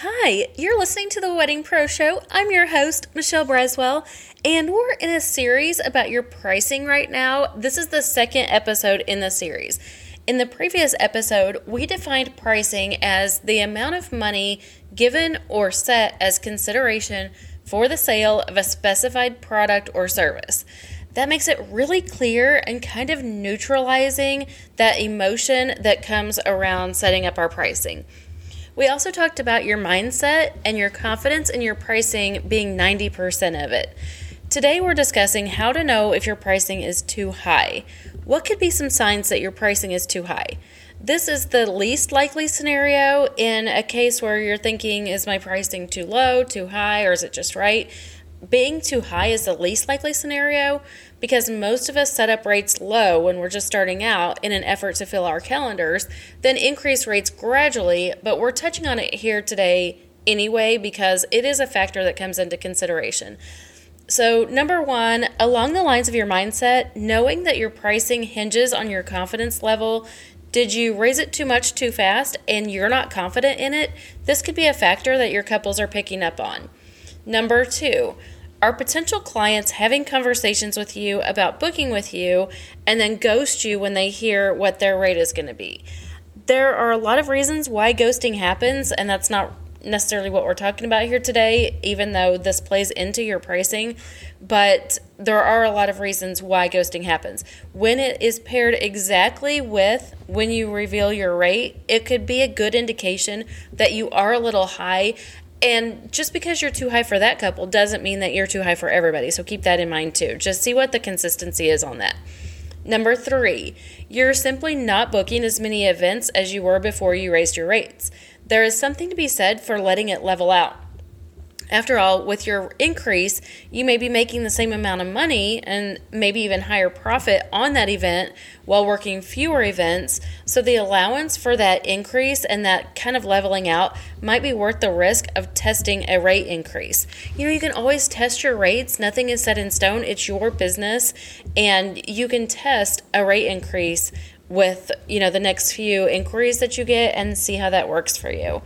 Hi, you're listening to the Wedding Pro Show. I'm your host, Michelle Braswell, and we're in a series about your pricing right now. This is the second episode in the series. In the previous episode, we defined pricing as the amount of money given or set as consideration for the sale of a specified product or service. That makes it really clear and kind of neutralizing that emotion that comes around setting up our pricing. We also talked about your mindset and your confidence in your pricing being 90% of it. Today, we're discussing how to know if your pricing is too high. What could be some signs that your pricing is too high? This is the least likely scenario in a case where you're thinking, is my pricing too low, too high, or is it just right? Being too high is the least likely scenario because most of us set up rates low when we're just starting out in an effort to fill our calendars, then increase rates gradually. But we're touching on it here today anyway because it is a factor that comes into consideration. So, number one, along the lines of your mindset, knowing that your pricing hinges on your confidence level. Did you raise it too much too fast and you're not confident in it? This could be a factor that your couples are picking up on. Number two, are potential clients having conversations with you about booking with you and then ghost you when they hear what their rate is going to be? There are a lot of reasons why ghosting happens, and that's not necessarily what we're talking about here today, even though this plays into your pricing. But there are a lot of reasons why ghosting happens. When it is paired exactly with when you reveal your rate, it could be a good indication that you are a little high and just because you're too high for that couple doesn't mean that you're too high for everybody. So keep that in mind too. Just see what the consistency is on that. Number three, you're simply not booking as many events as you were before you raised your rates. There is something to be said for letting it level out. After all, with your increase, you may be making the same amount of money and maybe even higher profit on that event while working fewer events. So, the allowance for that increase and that kind of leveling out might be worth the risk of testing a rate increase. You know, you can always test your rates, nothing is set in stone, it's your business, and you can test a rate increase with, you know, the next few inquiries that you get and see how that works for you.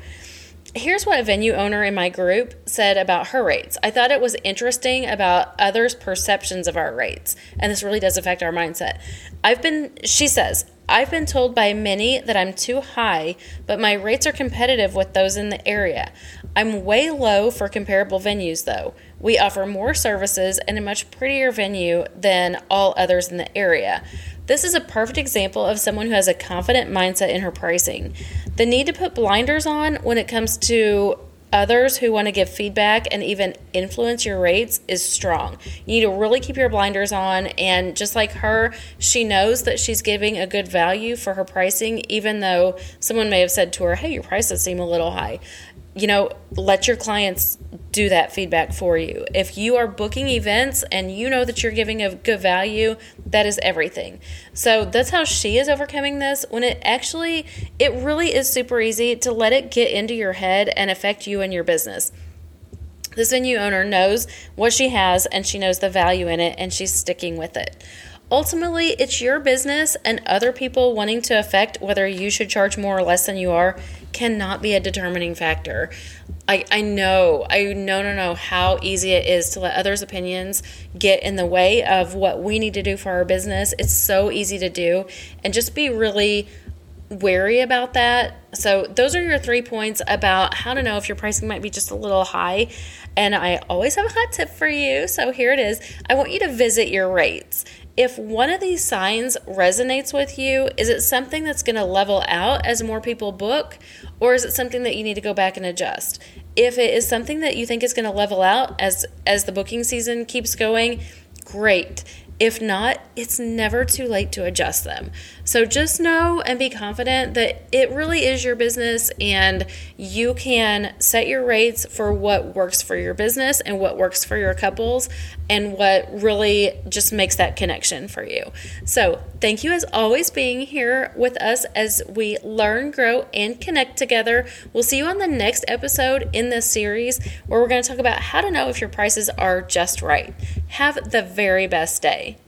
Here's what a venue owner in my group said about her rates. I thought it was interesting about others' perceptions of our rates, and this really does affect our mindset. I've been, she says, I've been told by many that I'm too high, but my rates are competitive with those in the area. I'm way low for comparable venues, though. We offer more services and a much prettier venue than all others in the area. This is a perfect example of someone who has a confident mindset in her pricing. The need to put blinders on when it comes to others who want to give feedback and even influence your rates is strong. You need to really keep your blinders on. And just like her, she knows that she's giving a good value for her pricing, even though someone may have said to her, Hey, your prices seem a little high you know, let your clients do that feedback for you. If you are booking events and you know that you're giving a good value, that is everything. So that's how she is overcoming this when it actually it really is super easy to let it get into your head and affect you and your business. This venue owner knows what she has and she knows the value in it and she's sticking with it. Ultimately, it's your business and other people wanting to affect whether you should charge more or less than you are cannot be a determining factor. I, I know, I know, no, know how easy it is to let others' opinions get in the way of what we need to do for our business. It's so easy to do. And just be really wary about that. So, those are your three points about how to know if your pricing might be just a little high. And I always have a hot tip for you. So, here it is. I want you to visit your rates. If one of these signs resonates with you, is it something that's going to level out as more people book, or is it something that you need to go back and adjust? If it is something that you think is going to level out as as the booking season keeps going, great. If not, it's never too late to adjust them. So just know and be confident that it really is your business and you can set your rates for what works for your business and what works for your couples and what really just makes that connection for you. So, thank you as always being here with us as we learn, grow, and connect together. We'll see you on the next episode in this series where we're going to talk about how to know if your prices are just right. Have the very best day.